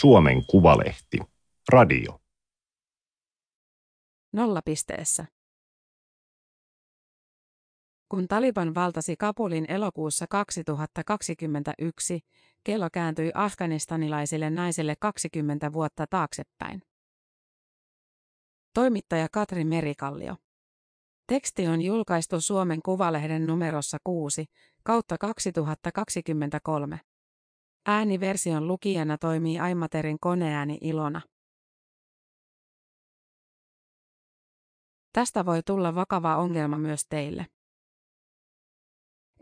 Suomen Kuvalehti. Radio. Nollapisteessä. Kun Taliban valtasi Kabulin elokuussa 2021, kello kääntyi afganistanilaisille naisille 20 vuotta taaksepäin. Toimittaja Katri Merikallio. Teksti on julkaistu Suomen Kuvalehden numerossa 6 kautta 2023. Ääniversion lukijana toimii Aimaterin koneääni Ilona. Tästä voi tulla vakava ongelma myös teille.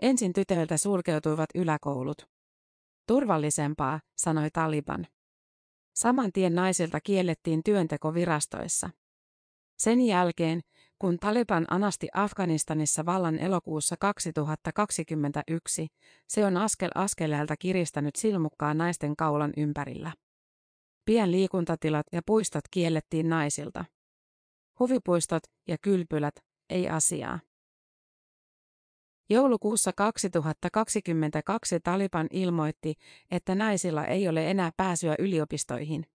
Ensin tytöiltä sulkeutuivat yläkoulut. Turvallisempaa, sanoi Taliban. Saman tien naisilta kiellettiin työnteko virastoissa. Sen jälkeen, kun Taliban anasti Afganistanissa vallan elokuussa 2021, se on askel askeleelta kiristänyt silmukkaan naisten kaulan ympärillä. Pien liikuntatilat ja puistot kiellettiin naisilta. Huvipuistot ja kylpylät, ei asiaa. Joulukuussa 2022 Taliban ilmoitti, että naisilla ei ole enää pääsyä yliopistoihin.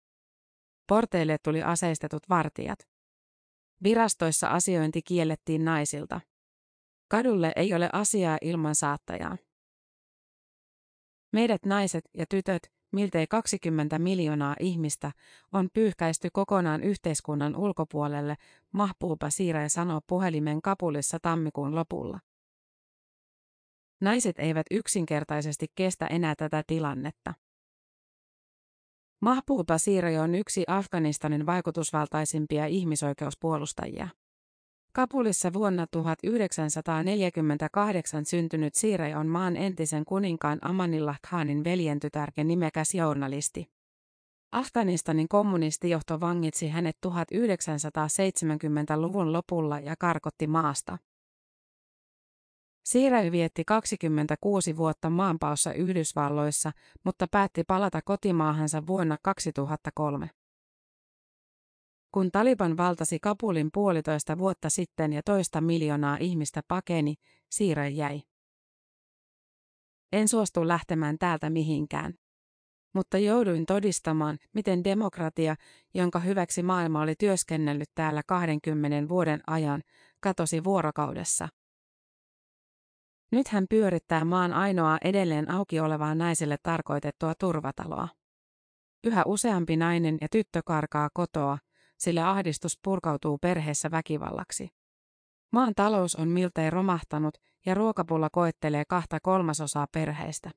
Porteille tuli aseistetut vartijat. Virastoissa asiointi kiellettiin naisilta. Kadulle ei ole asiaa ilman saattajaa. Meidät naiset ja tytöt, miltei 20 miljoonaa ihmistä, on pyyhkäisty kokonaan yhteiskunnan ulkopuolelle, Mahbuba Siire sanoo puhelimen Kapulissa tammikuun lopulla. Naiset eivät yksinkertaisesti kestä enää tätä tilannetta. Mahbuba Siire on yksi Afganistanin vaikutusvaltaisimpia ihmisoikeuspuolustajia. Kabulissa vuonna 1948 syntynyt Siire on maan entisen kuninkaan Amanillah Khanin veljentytär ja nimekäs journalisti. Afganistanin kommunistijohto vangitsi hänet 1970-luvun lopulla ja karkotti maasta. Siirey vietti 26 vuotta maanpaossa Yhdysvalloissa, mutta päätti palata kotimaahansa vuonna 2003. Kun Taliban valtasi Kabulin puolitoista vuotta sitten ja toista miljoonaa ihmistä pakeni, Siirey jäi. En suostu lähtemään täältä mihinkään. Mutta jouduin todistamaan, miten demokratia, jonka hyväksi maailma oli työskennellyt täällä 20 vuoden ajan, katosi vuorokaudessa. Nyt hän pyörittää maan ainoaa edelleen auki olevaa naiselle tarkoitettua turvataloa. Yhä useampi nainen ja tyttö karkaa kotoa, sillä ahdistus purkautuu perheessä väkivallaksi. Maan talous on miltei romahtanut ja ruokapulla koettelee kahta kolmasosaa perheistä.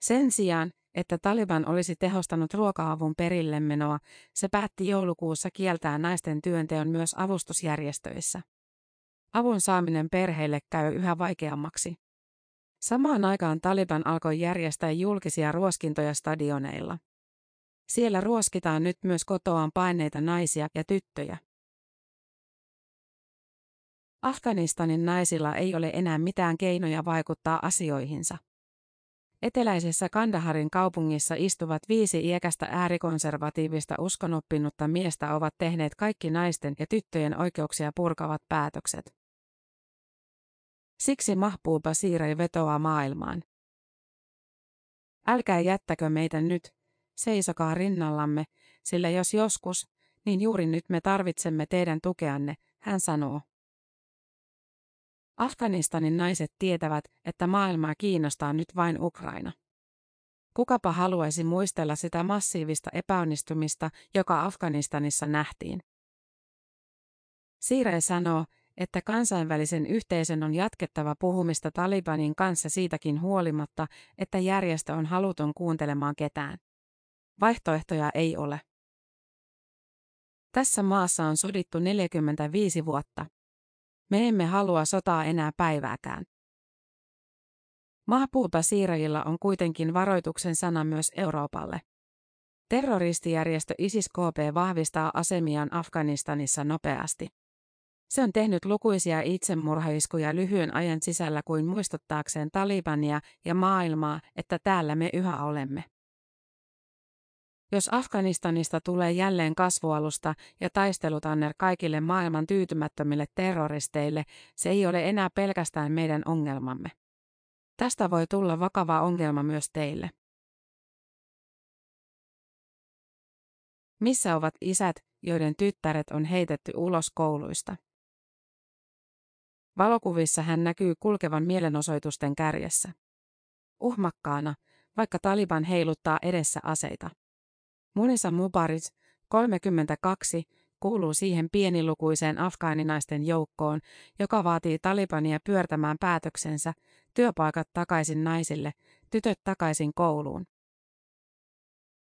Sen sijaan, että Taliban olisi tehostanut ruoka-avun perillemenoa, se päätti joulukuussa kieltää naisten työnteon myös avustusjärjestöissä. Avun saaminen perheille käy yhä vaikeammaksi. Samaan aikaan Taliban alkoi järjestää julkisia ruoskintoja stadioneilla. Siellä ruoskitaan nyt myös kotoaan paineita naisia ja tyttöjä. Afganistanin naisilla ei ole enää mitään keinoja vaikuttaa asioihinsa. Eteläisessä Kandaharin kaupungissa istuvat viisi iäkästä äärikonservatiivista uskonoppinutta miestä ovat tehneet kaikki naisten ja tyttöjen oikeuksia purkavat päätökset. Siksi Mahbuba Siirei vetoaa maailmaan. Älkää jättäkö meitä nyt, seisokaa rinnallamme, sillä jos joskus, niin juuri nyt me tarvitsemme teidän tukeanne, hän sanoo. Afganistanin naiset tietävät, että maailmaa kiinnostaa nyt vain Ukraina. Kukapa haluaisi muistella sitä massiivista epäonnistumista, joka Afganistanissa nähtiin. Siire sanoo, että kansainvälisen yhteisön on jatkettava puhumista Talibanin kanssa siitäkin huolimatta, että järjestö on haluton kuuntelemaan ketään. Vaihtoehtoja ei ole. Tässä maassa on sodittu 45 vuotta. Me emme halua sotaa enää päivääkään. Mahbuba siirajilla on kuitenkin varoituksen sana myös Euroopalle. Terroristijärjestö ISIS-KP vahvistaa asemiaan Afganistanissa nopeasti. Se on tehnyt lukuisia itsemurhaiskuja lyhyen ajan sisällä kuin muistuttaakseen Talibania ja maailmaa, että täällä me yhä olemme. Jos Afganistanista tulee jälleen kasvualusta ja taistelutanner kaikille maailman tyytymättömille terroristeille, se ei ole enää pelkästään meidän ongelmamme. Tästä voi tulla vakava ongelma myös teille. Missä ovat isät, joiden tyttäret on heitetty ulos kouluista? Valokuvissa hän näkyy kulkevan mielenosoitusten kärjessä. Uhmakkaana, vaikka Taliban heiluttaa edessä aseita. Munisa Mubarak, 32, kuuluu siihen pienilukuiseen afgaaninaisten joukkoon, joka vaatii Talibania pyörtämään päätöksensä, työpaikat takaisin naisille, tytöt takaisin kouluun.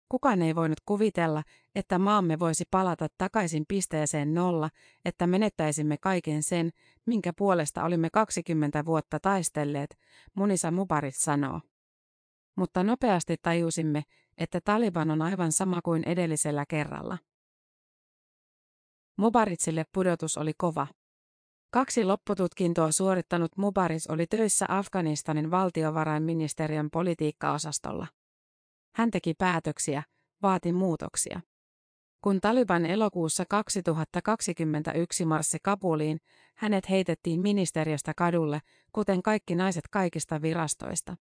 Kukaan ei voinut kuvitella, että maamme voisi palata takaisin pisteeseen nolla, että menettäisimme kaiken sen, minkä puolesta olimme 20 vuotta taistelleet, Munisa Mubarit sanoo. Mutta nopeasti tajusimme, että Taliban on aivan sama kuin edellisellä kerralla. Mubaritsille pudotus oli kova. Kaksi loppututkintoa suorittanut Mubaris oli töissä Afganistanin valtiovarainministeriön politiikkaosastolla. Hän teki päätöksiä, vaati muutoksia. Kun Taliban elokuussa 2021 marssi Kabuliin, hänet heitettiin ministeriöstä kadulle, kuten kaikki naiset kaikista virastoista.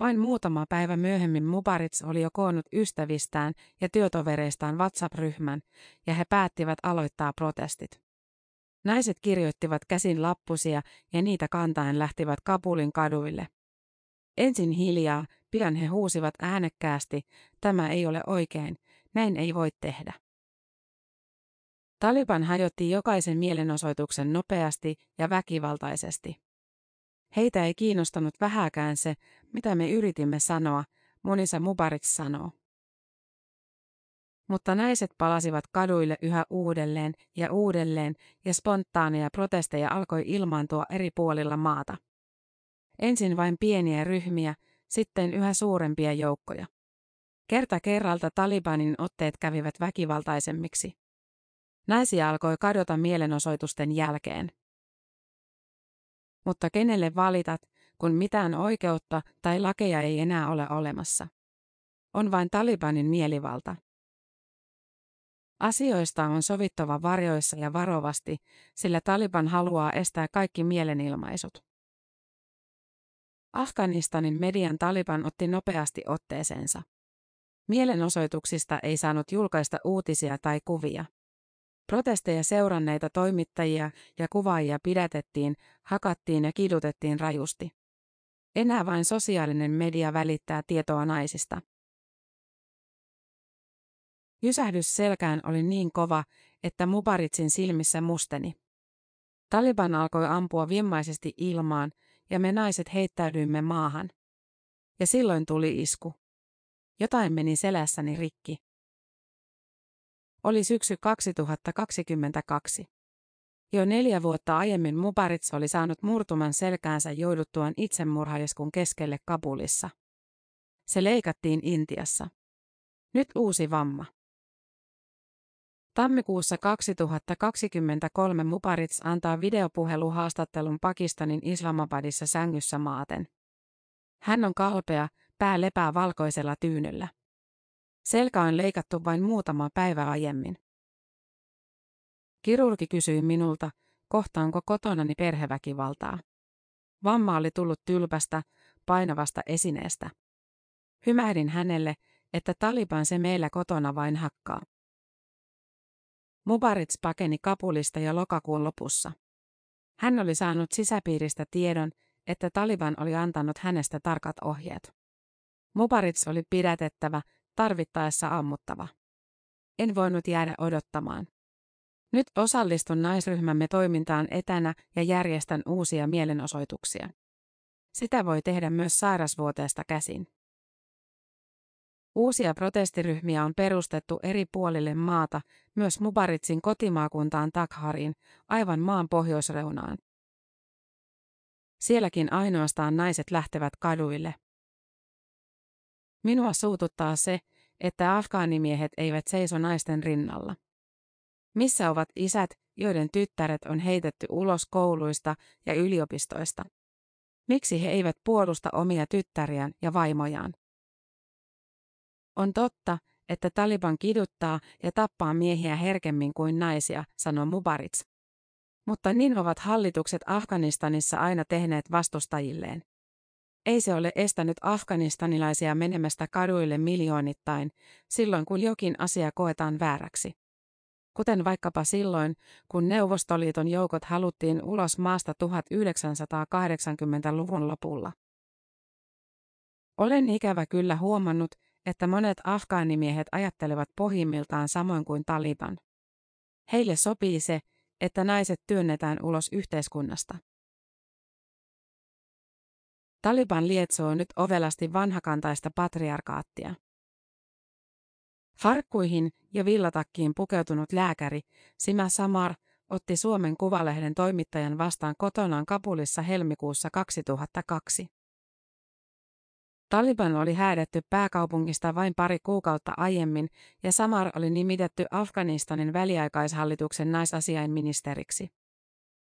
Vain muutama päivä myöhemmin Mubarits oli jo koonnut ystävistään ja työtovereistaan WhatsApp-ryhmän, ja he päättivät aloittaa protestit. Naiset kirjoittivat käsin lappusia ja niitä kantaen lähtivät Kabulin kaduille. Ensin hiljaa, pian he huusivat äänekkäästi, tämä ei ole oikein, näin ei voi tehdä. Taliban hajotti jokaisen mielenosoituksen nopeasti ja väkivaltaisesti. Heitä ei kiinnostanut vähäkään se, mitä me yritimme sanoa, monissa Mubarak sanoo. Mutta naiset palasivat kaduille yhä uudelleen ja uudelleen, ja spontaaneja protesteja alkoi ilmaantua eri puolilla maata. Ensin vain pieniä ryhmiä, sitten yhä suurempia joukkoja. Kerta kerralta Talibanin otteet kävivät väkivaltaisemmiksi. Naisia alkoi kadota mielenosoitusten jälkeen. Mutta kenelle valitat, kun mitään oikeutta tai lakeja ei enää ole olemassa? On vain Talibanin mielivalta. Asioista on sovittava varjoissa ja varovasti, sillä Taliban haluaa estää kaikki mielenilmaisut. Afganistanin median Taliban otti nopeasti otteeseensa. Mielenosoituksista ei saanut julkaista uutisia tai kuvia. Protesteja seuranneita toimittajia ja kuvaajia pidätettiin, hakattiin ja kidutettiin rajusti. Enää vain sosiaalinen media välittää tietoa naisista. Jysähdys selkään oli niin kova, että Mubaritsin silmissä musteni. Taliban alkoi ampua vimmaisesti ilmaan, ja me naiset heittäydyimme maahan. Ja silloin tuli isku. Jotain meni selässäni rikki. Oli syksy 2022. Jo neljä vuotta aiemmin Mubarits oli saanut murtuman selkäänsä jouduttuaan itsemurhaiskun keskelle Kabulissa. Se leikattiin Intiassa. Nyt uusi vamma. Tammikuussa 2023 Mubarits antaa videopuheluhaastattelun Pakistanin Islamabadissa sängyssä maaten. Hän on kalpea, pää lepää valkoisella tyynyllä. Selkä on leikattu vain muutama päivä aiemmin. Kirurgi kysyi minulta, kohtaanko kotonani perheväkivaltaa. Vamma oli tullut tylpästä, painavasta esineestä. Hymähdin hänelle, että Taliban se meillä kotona vain hakkaa. Mubarits pakeni Kapulista jo lokakuun lopussa. Hän oli saanut sisäpiiristä tiedon, että Taliban oli antanut hänestä tarkat ohjeet. Mubarits oli pidätettävä, tarvittaessa ammuttava. En voinut jäädä odottamaan. Nyt osallistun naisryhmämme toimintaan etänä ja järjestän uusia mielenosoituksia. Sitä voi tehdä myös sairasvuoteesta käsin. Uusia protestiryhmiä on perustettu eri puolille maata, myös Mubaritsin kotimaakuntaan Takhariin, aivan maan pohjoisreunaan. Sielläkin ainoastaan naiset lähtevät kaduille. Minua suututtaa se, että afgaanimiehet eivät seiso naisten rinnalla. Missä ovat isät, joiden tyttäret on heitetty ulos kouluista ja yliopistoista? Miksi he eivät puolusta omia tyttäriään ja vaimojaan? On totta, että Taliban kiduttaa ja tappaa miehiä herkemmin kuin naisia, sanoi Mubarits. Mutta niin ovat hallitukset Afganistanissa aina tehneet vastustajilleen. ei se ole estänyt afganistanilaisia menemästä kaduille miljoonittain, silloin kun jokin asia koetaan vääräksi. Kuten vaikkapa silloin, kun Neuvostoliiton joukot haluttiin ulos maasta 1980-luvun lopulla. Olen ikävä kyllä huomannut, että monet afgaanimiehet ajattelevat pohjimmiltaan samoin kuin Taliban. Heille sopii se, että naiset työnnetään ulos yhteiskunnasta. Taliban lietsoo nyt ovelasti vanhakantaista patriarkaattia. Farkkuihin ja villatakkiin pukeutunut lääkäri Sima Samar otti Suomen Kuvalehden toimittajan vastaan kotonaan Kapulissa helmikuussa 2002. Taliban oli häädetty pääkaupungista vain pari kuukautta aiemmin ja Samar oli nimitetty Afganistanin väliaikaishallituksen naisasiainministeriksi.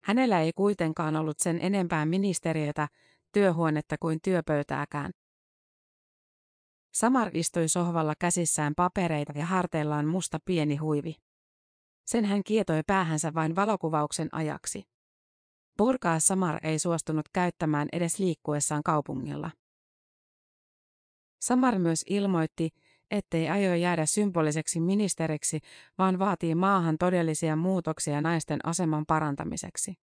Hänellä ei kuitenkaan ollut sen enempää ministeriötä, työhuonetta kuin työpöytääkään. Samar istui sohvalla käsissään papereita ja harteillaan musta pieni huivi. Sen hän kietoi päähänsä vain valokuvauksen ajaksi. Burkaa Samar ei suostunut käyttämään edes liikkuessaan kaupungilla. Samar myös ilmoitti, ettei aio jäädä symboliseksi ministeriksi, vaan vaatii maahan todellisia muutoksia naisten aseman parantamiseksi.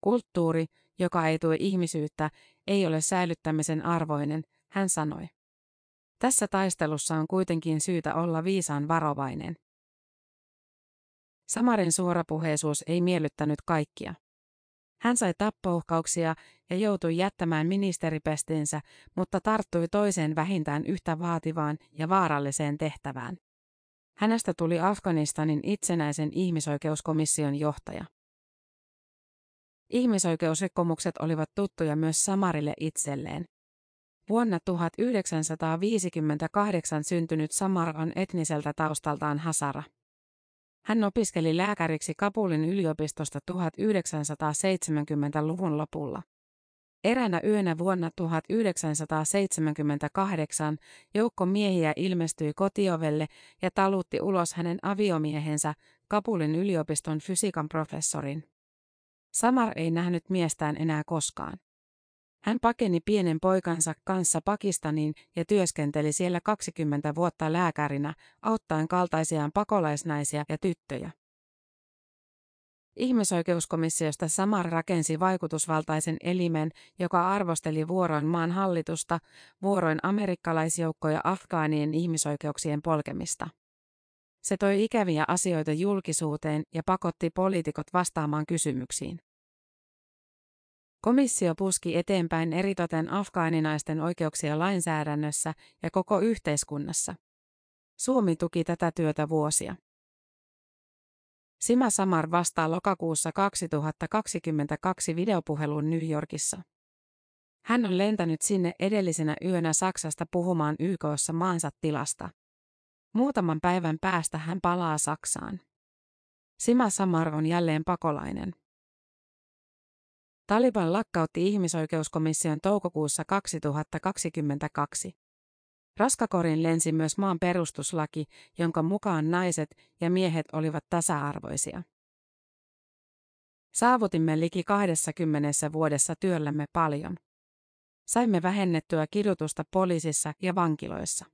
Kulttuuri, joka ei tue ihmisyyttä, ei ole säilyttämisen arvoinen, hän sanoi. Tässä taistelussa on kuitenkin syytä olla viisaan varovainen. Samarin suorapuheisuus ei miellyttänyt kaikkia. Hän sai tappouhkauksia ja joutui jättämään ministeripestinsä, mutta tarttui toiseen vähintään yhtä vaativaan ja vaaralliseen tehtävään. Hänestä tuli Afganistanin itsenäisen ihmisoikeuskomission johtaja. Ihmisoikeusrikkomukset olivat tuttuja myös Samarille itselleen. Vuonna 1958 syntynyt Samar on etniseltä taustaltaan Hasara. Hän opiskeli lääkäriksi Kabulin yliopistosta 1970-luvun lopulla. Eräänä yönä vuonna 1978 joukko miehiä ilmestyi kotiovelle ja talutti ulos hänen aviomiehensä, Kabulin yliopiston fysiikan professorin. Samar ei nähnyt miestään enää koskaan. Hän pakeni pienen poikansa kanssa Pakistaniin ja työskenteli siellä 20 vuotta lääkärinä, auttaen kaltaisiaan pakolaisnaisia ja tyttöjä. Ihmisoikeuskomissiosta Samar rakensi vaikutusvaltaisen elimen, joka arvosteli vuoroin maan hallitusta, vuoroin amerikkalaisjoukkoja Afgaanien ihmisoikeuksien polkemista. Se toi ikäviä asioita julkisuuteen ja pakotti poliitikot vastaamaan kysymyksiin. Komissio puski eteenpäin eritoten afgaaninaisten oikeuksia lainsäädännössä ja koko yhteiskunnassa. Suomi tuki tätä työtä vuosia. Sima Samar vastaa lokakuussa 2022 videopuheluun New Yorkissa. Hän on lentänyt sinne edellisenä yönä Saksasta puhumaan YKssa maansa tilasta. Muutaman päivän päästä hän palaa Saksaan. Sima Samar on jälleen pakolainen. Taliban lakkautti ihmisoikeuskomission toukokuussa 2022. Raskakorin lensi myös maan perustuslaki, jonka mukaan naiset ja miehet olivat tasa-arvoisia. Saavutimme liki 20 vuodessa työllämme paljon. Saimme vähennettyä kidutusta poliisissa ja vankiloissa.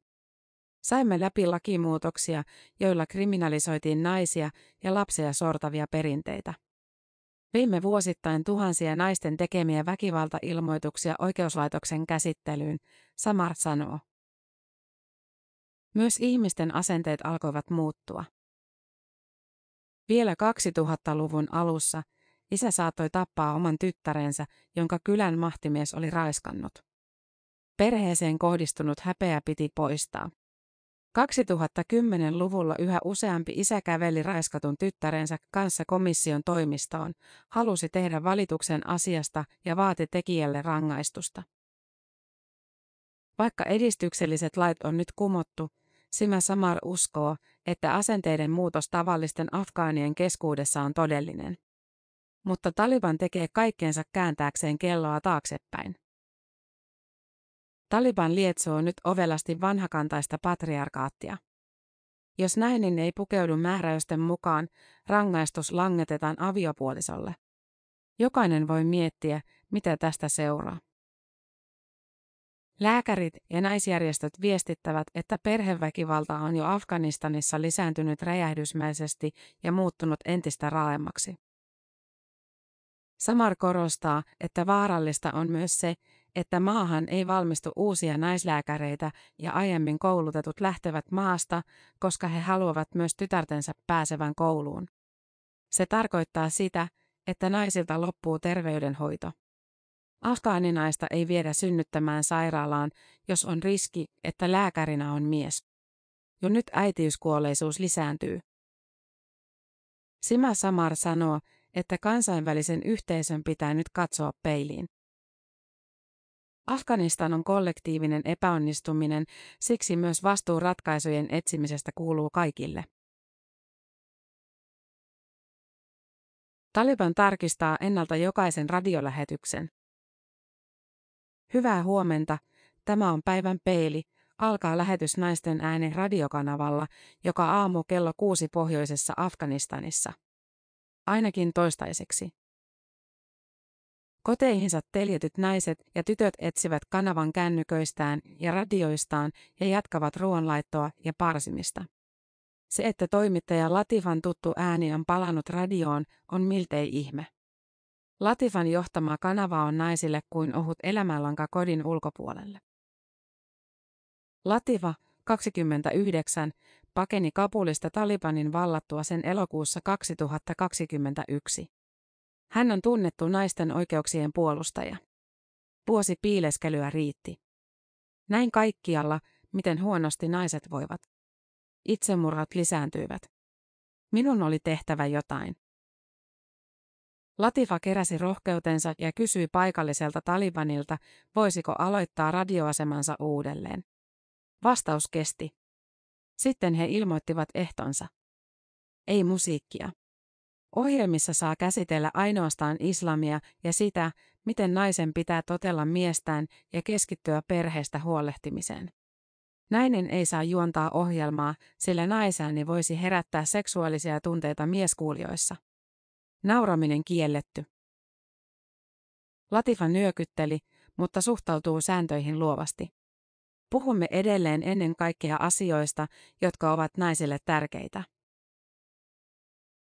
Saimme läpi lakimuutoksia, joilla kriminalisoitiin naisia ja lapsia sortavia perinteitä. Viime vuosittain tuhansia naisten tekemiä väkivaltailmoituksia oikeuslaitoksen käsittelyyn, Samar sanoo. Myös ihmisten asenteet alkoivat muuttua. Vielä 2000-luvun alussa isä saattoi tappaa oman tyttärensä, jonka kylän mahtimies oli raiskannut. Perheeseen kohdistunut häpeä piti poistaa. 2010-luvulla yhä useampi isä käveli raiskatun tyttärensä kanssa komission toimistoon, halusi tehdä valituksen asiasta ja vaati tekijälle rangaistusta. Vaikka edistykselliset lait on nyt kumottu, Sima Samar uskoo, että asenteiden muutos tavallisten afgaanien keskuudessa on todellinen. Mutta Taliban tekee kaikkeensa kääntääkseen kelloa taaksepäin. Taliban lietsoo nyt ovelasti vanhakantaista patriarkaattia. Jos nainen ei pukeudu määräysten mukaan, rangaistus langetetaan aviopuolisolle. Jokainen voi miettiä, mitä tästä seuraa. Lääkärit ja naisjärjestöt viestittävät, että perheväkivalta on jo Afganistanissa lisääntynyt räjähdysmäisesti ja muuttunut entistä raaemmaksi. Samar korostaa, että vaarallista on myös se, että maahan ei valmistu uusia naislääkäreitä ja aiemmin koulutetut lähtevät maasta, koska he haluavat myös tytärtensä pääsevän kouluun. Se tarkoittaa sitä, että naisilta loppuu terveydenhoito. Afgaaninaista ei viedä synnyttämään sairaalaan, jos on riski, että lääkärinä on mies. Jo nyt äitiyskuolleisuus lisääntyy. Sima Samar sanoo, että kansainvälisen yhteisön pitää nyt katsoa peiliin. Afganistan on kollektiivinen epäonnistuminen, siksi myös vastuu ratkaisujen etsimisestä kuuluu kaikille. Taliban tarkistaa ennalta jokaisen radiolähetyksen. Hyvää huomenta, tämä on päivän peili, alkaa lähetys naisten äänen radiokanavalla, joka aamu kello kuusi pohjoisessa Afganistanissa. Ainakin toistaiseksi. Koteihinsa teljetyt naiset ja tytöt etsivät kanavan kännyköistään ja radioistaan ja jatkavat ruoanlaittoa ja parsimista. Se, että toimittaja Latifan tuttu ääni on palannut radioon, on miltei ihme. Latifan johtama kanava on naisille kuin ohut elämänlanka kodin ulkopuolelle. Latifa, 29, pakeni Kabulista Talibanin vallattua sen elokuussa 2021. Hän on tunnettu naisten oikeuksien puolustaja. Vuosi piileskelyä riitti. Näin kaikkialla, miten huonosti naiset voivat. Itsemurhat lisääntyivät. Minun oli tehtävä jotain. Latifa keräsi rohkeutensa ja kysyi paikalliselta Talibanilta, voisiko aloittaa radioasemansa uudelleen. Vastaus kesti. Sitten he ilmoittivat ehtonsa. Ei musiikkia. Ohjelmissa saa käsitellä ainoastaan islamia ja sitä, miten naisen pitää totella miestään ja keskittyä perheestä huolehtimiseen. Nainen ei saa juontaa ohjelmaa, sillä naisääni voisi herättää seksuaalisia tunteita mieskuulijoissa. Nauraminen kielletty. Latifa nyökytteli, mutta suhtautuu sääntöihin luovasti. Puhumme edelleen ennen kaikkea asioista, jotka ovat naisille tärkeitä.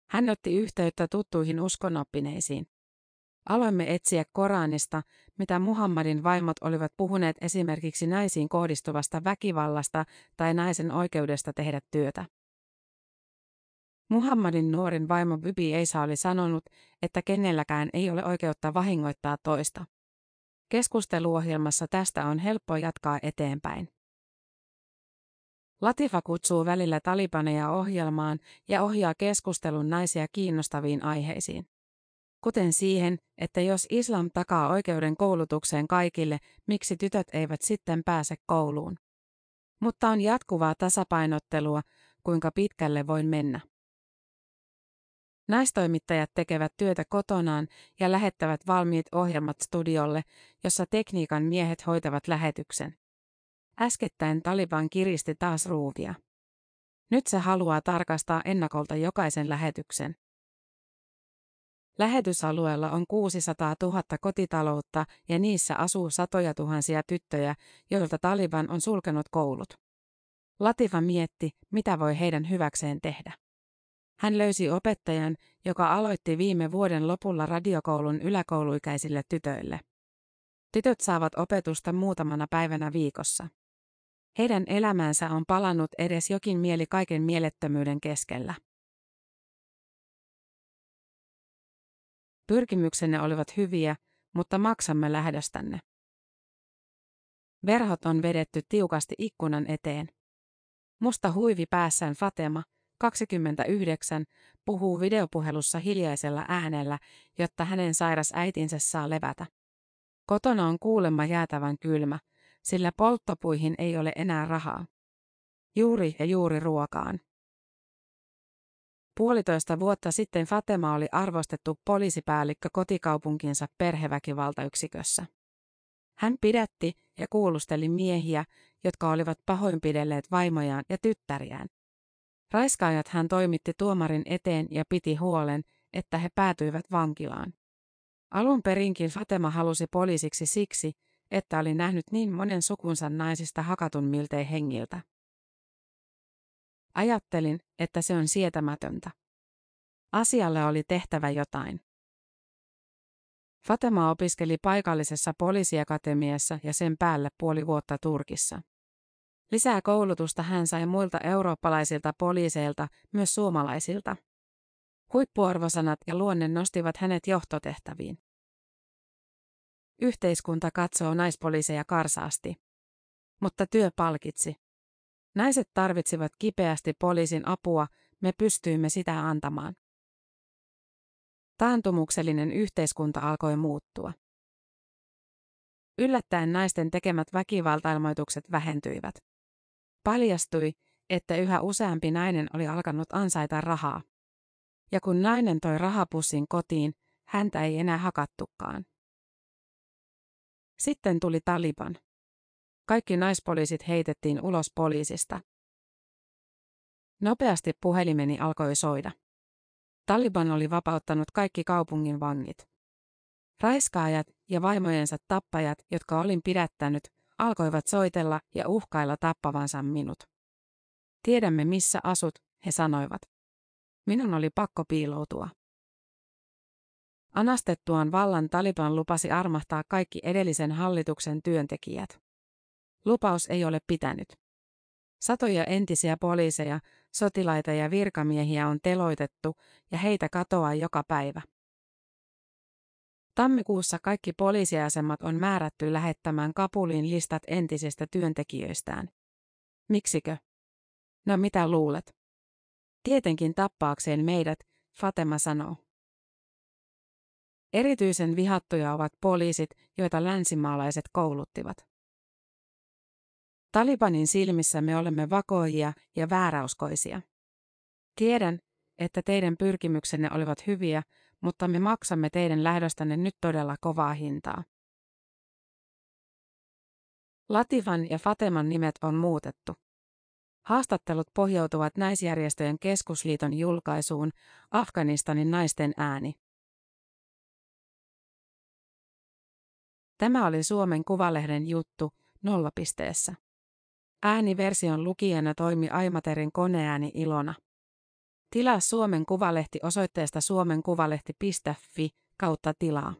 Hän otti yhteyttä tuttuihin uskonoppineisiin. Aloimme etsiä Koranista, mitä Muhammadin vaimot olivat puhuneet esimerkiksi naisiin kohdistuvasta väkivallasta tai naisen oikeudesta tehdä työtä. Muhammadin nuorin vaimo Bibi Eisa oli sanonut, että kenelläkään ei ole oikeutta vahingoittaa toista. Keskusteluohjelmassa tästä on helppo jatkaa eteenpäin. Latifa kutsuu välillä talibaneja ohjelmaan ja ohjaa keskustelun naisia kiinnostaviin aiheisiin. Kuten siihen, että jos islam takaa oikeuden koulutukseen kaikille, miksi tytöt eivät sitten pääse kouluun. Mutta on jatkuvaa tasapainottelua, kuinka pitkälle voin mennä. Naistoimittajat tekevät työtä kotonaan ja lähettävät valmiit ohjelmat studiolle, jossa tekniikan miehet hoitavat lähetyksen. Äskettäin Taliban kiristi taas ruuvia. Nyt se haluaa tarkastaa ennakolta jokaisen lähetyksen. Lähetysalueella on 600 000 kotitaloutta ja niissä asuu satoja tuhansia tyttöjä, joilta Taliban on sulkenut koulut. Latifa mietti, mitä voi heidän hyväkseen tehdä. Hän löysi opettajan, joka aloitti viime vuoden lopulla radiokoulun yläkouluikäisille tytöille. Tytöt saavat opetusta muutamana päivänä viikossa. Heidän elämänsä on palannut edes jokin mieli kaiken mielettömyyden keskellä. Pyrkimyksenne olivat hyviä, mutta maksamme lähdöstänne. Verhot on vedetty tiukasti ikkunan eteen. Musta huivi päässään Fatema, 29, puhuu videopuhelussa hiljaisella äänellä, jotta hänen sairas äitinsä saa levätä. Kotona on kuulemma jäätävän kylmä, sillä polttopuihin ei ole enää rahaa. Juuri ja juuri ruokaan. Puolitoista vuotta sitten Fatema oli arvostettu poliisipäällikkö kotikaupunkinsa perheväkivaltayksikössä. Hän pidätti ja kuulusteli miehiä, jotka olivat pahoinpidelleet vaimojaan ja tyttäriään. Raiskaajat hän toimitti tuomarin eteen ja piti huolen, että he päätyivät vankilaan. Alun perinkin Fatema halusi poliisiksi siksi, että oli nähnyt niin monen sukunsa naisista hakatun miltei hengiltä. Ajattelin, että se on sietämätöntä. Asialle oli tehtävä jotain. Fatema opiskeli paikallisessa poliisiakatemiassa ja sen päälle puoli vuotta Turkissa. Lisää koulutusta hän sai muilta eurooppalaisilta poliiseilta, myös suomalaisilta. Huippuarvosanat ja luonne nostivat hänet johtotehtäviin. Yhteiskunta katsoo naispoliiseja karsaasti. Mutta työ palkitsi. Naiset tarvitsivat kipeästi poliisin apua, me pystyimme sitä antamaan. Taantumuksellinen yhteiskunta alkoi muuttua. Yllättäen naisten tekemät väkivaltailmoitukset vähentyivät. Paljastui, että yhä useampi nainen oli alkanut ansaita rahaa. Ja kun nainen toi rahapussin kotiin, häntä ei enää hakattukaan. Sitten tuli Taliban. Kaikki naispoliisit heitettiin ulos poliisista. Nopeasti puhelimeni alkoi soida. Taliban oli vapauttanut kaikki kaupungin vangit. Raiskaajat ja vaimojensa tappajat, jotka olin pidättänyt, alkoivat soitella ja uhkailla tappavansa minut. Tiedämme missä asut, he sanoivat. Minun oli pakko piiloutua. Anastettuaan vallan Taliban lupasi armahtaa kaikki edellisen hallituksen työntekijät. Lupaus ei ole pitänyt. Satoja entisiä poliiseja, sotilaita ja virkamiehiä on teloitettu ja heitä katoaa joka päivä. Tammikuussa kaikki poliisiasemat on määrätty lähettämään Kapuliin listat entisistä työntekijöistään. Miksikö? No mitä luulet? Tietenkin tappaakseen meidät, Fatema sanoo. Erityisen vihattuja ovat poliisit, joita länsimaalaiset kouluttivat. Talibanin silmissä me olemme vakoijia ja vääräuskoisia. Tiedän, että teidän pyrkimyksenne olivat hyviä, mutta me maksamme teidän lähdöstänne nyt todella kovaa hintaa. Latifan ja Fateman nimet on muutettu. Haastattelut pohjautuvat naisjärjestöjen keskusliiton julkaisuun Afganistanin naisten ääni. Tämä oli Suomen Kuvalehden juttu nollapisteessä. Ääniversion lukijana toimi Aimaterin koneääni Ilona. Tilaa Suomen Kuvalehti osoitteesta suomenkuvalehti.fi kautta tilaa.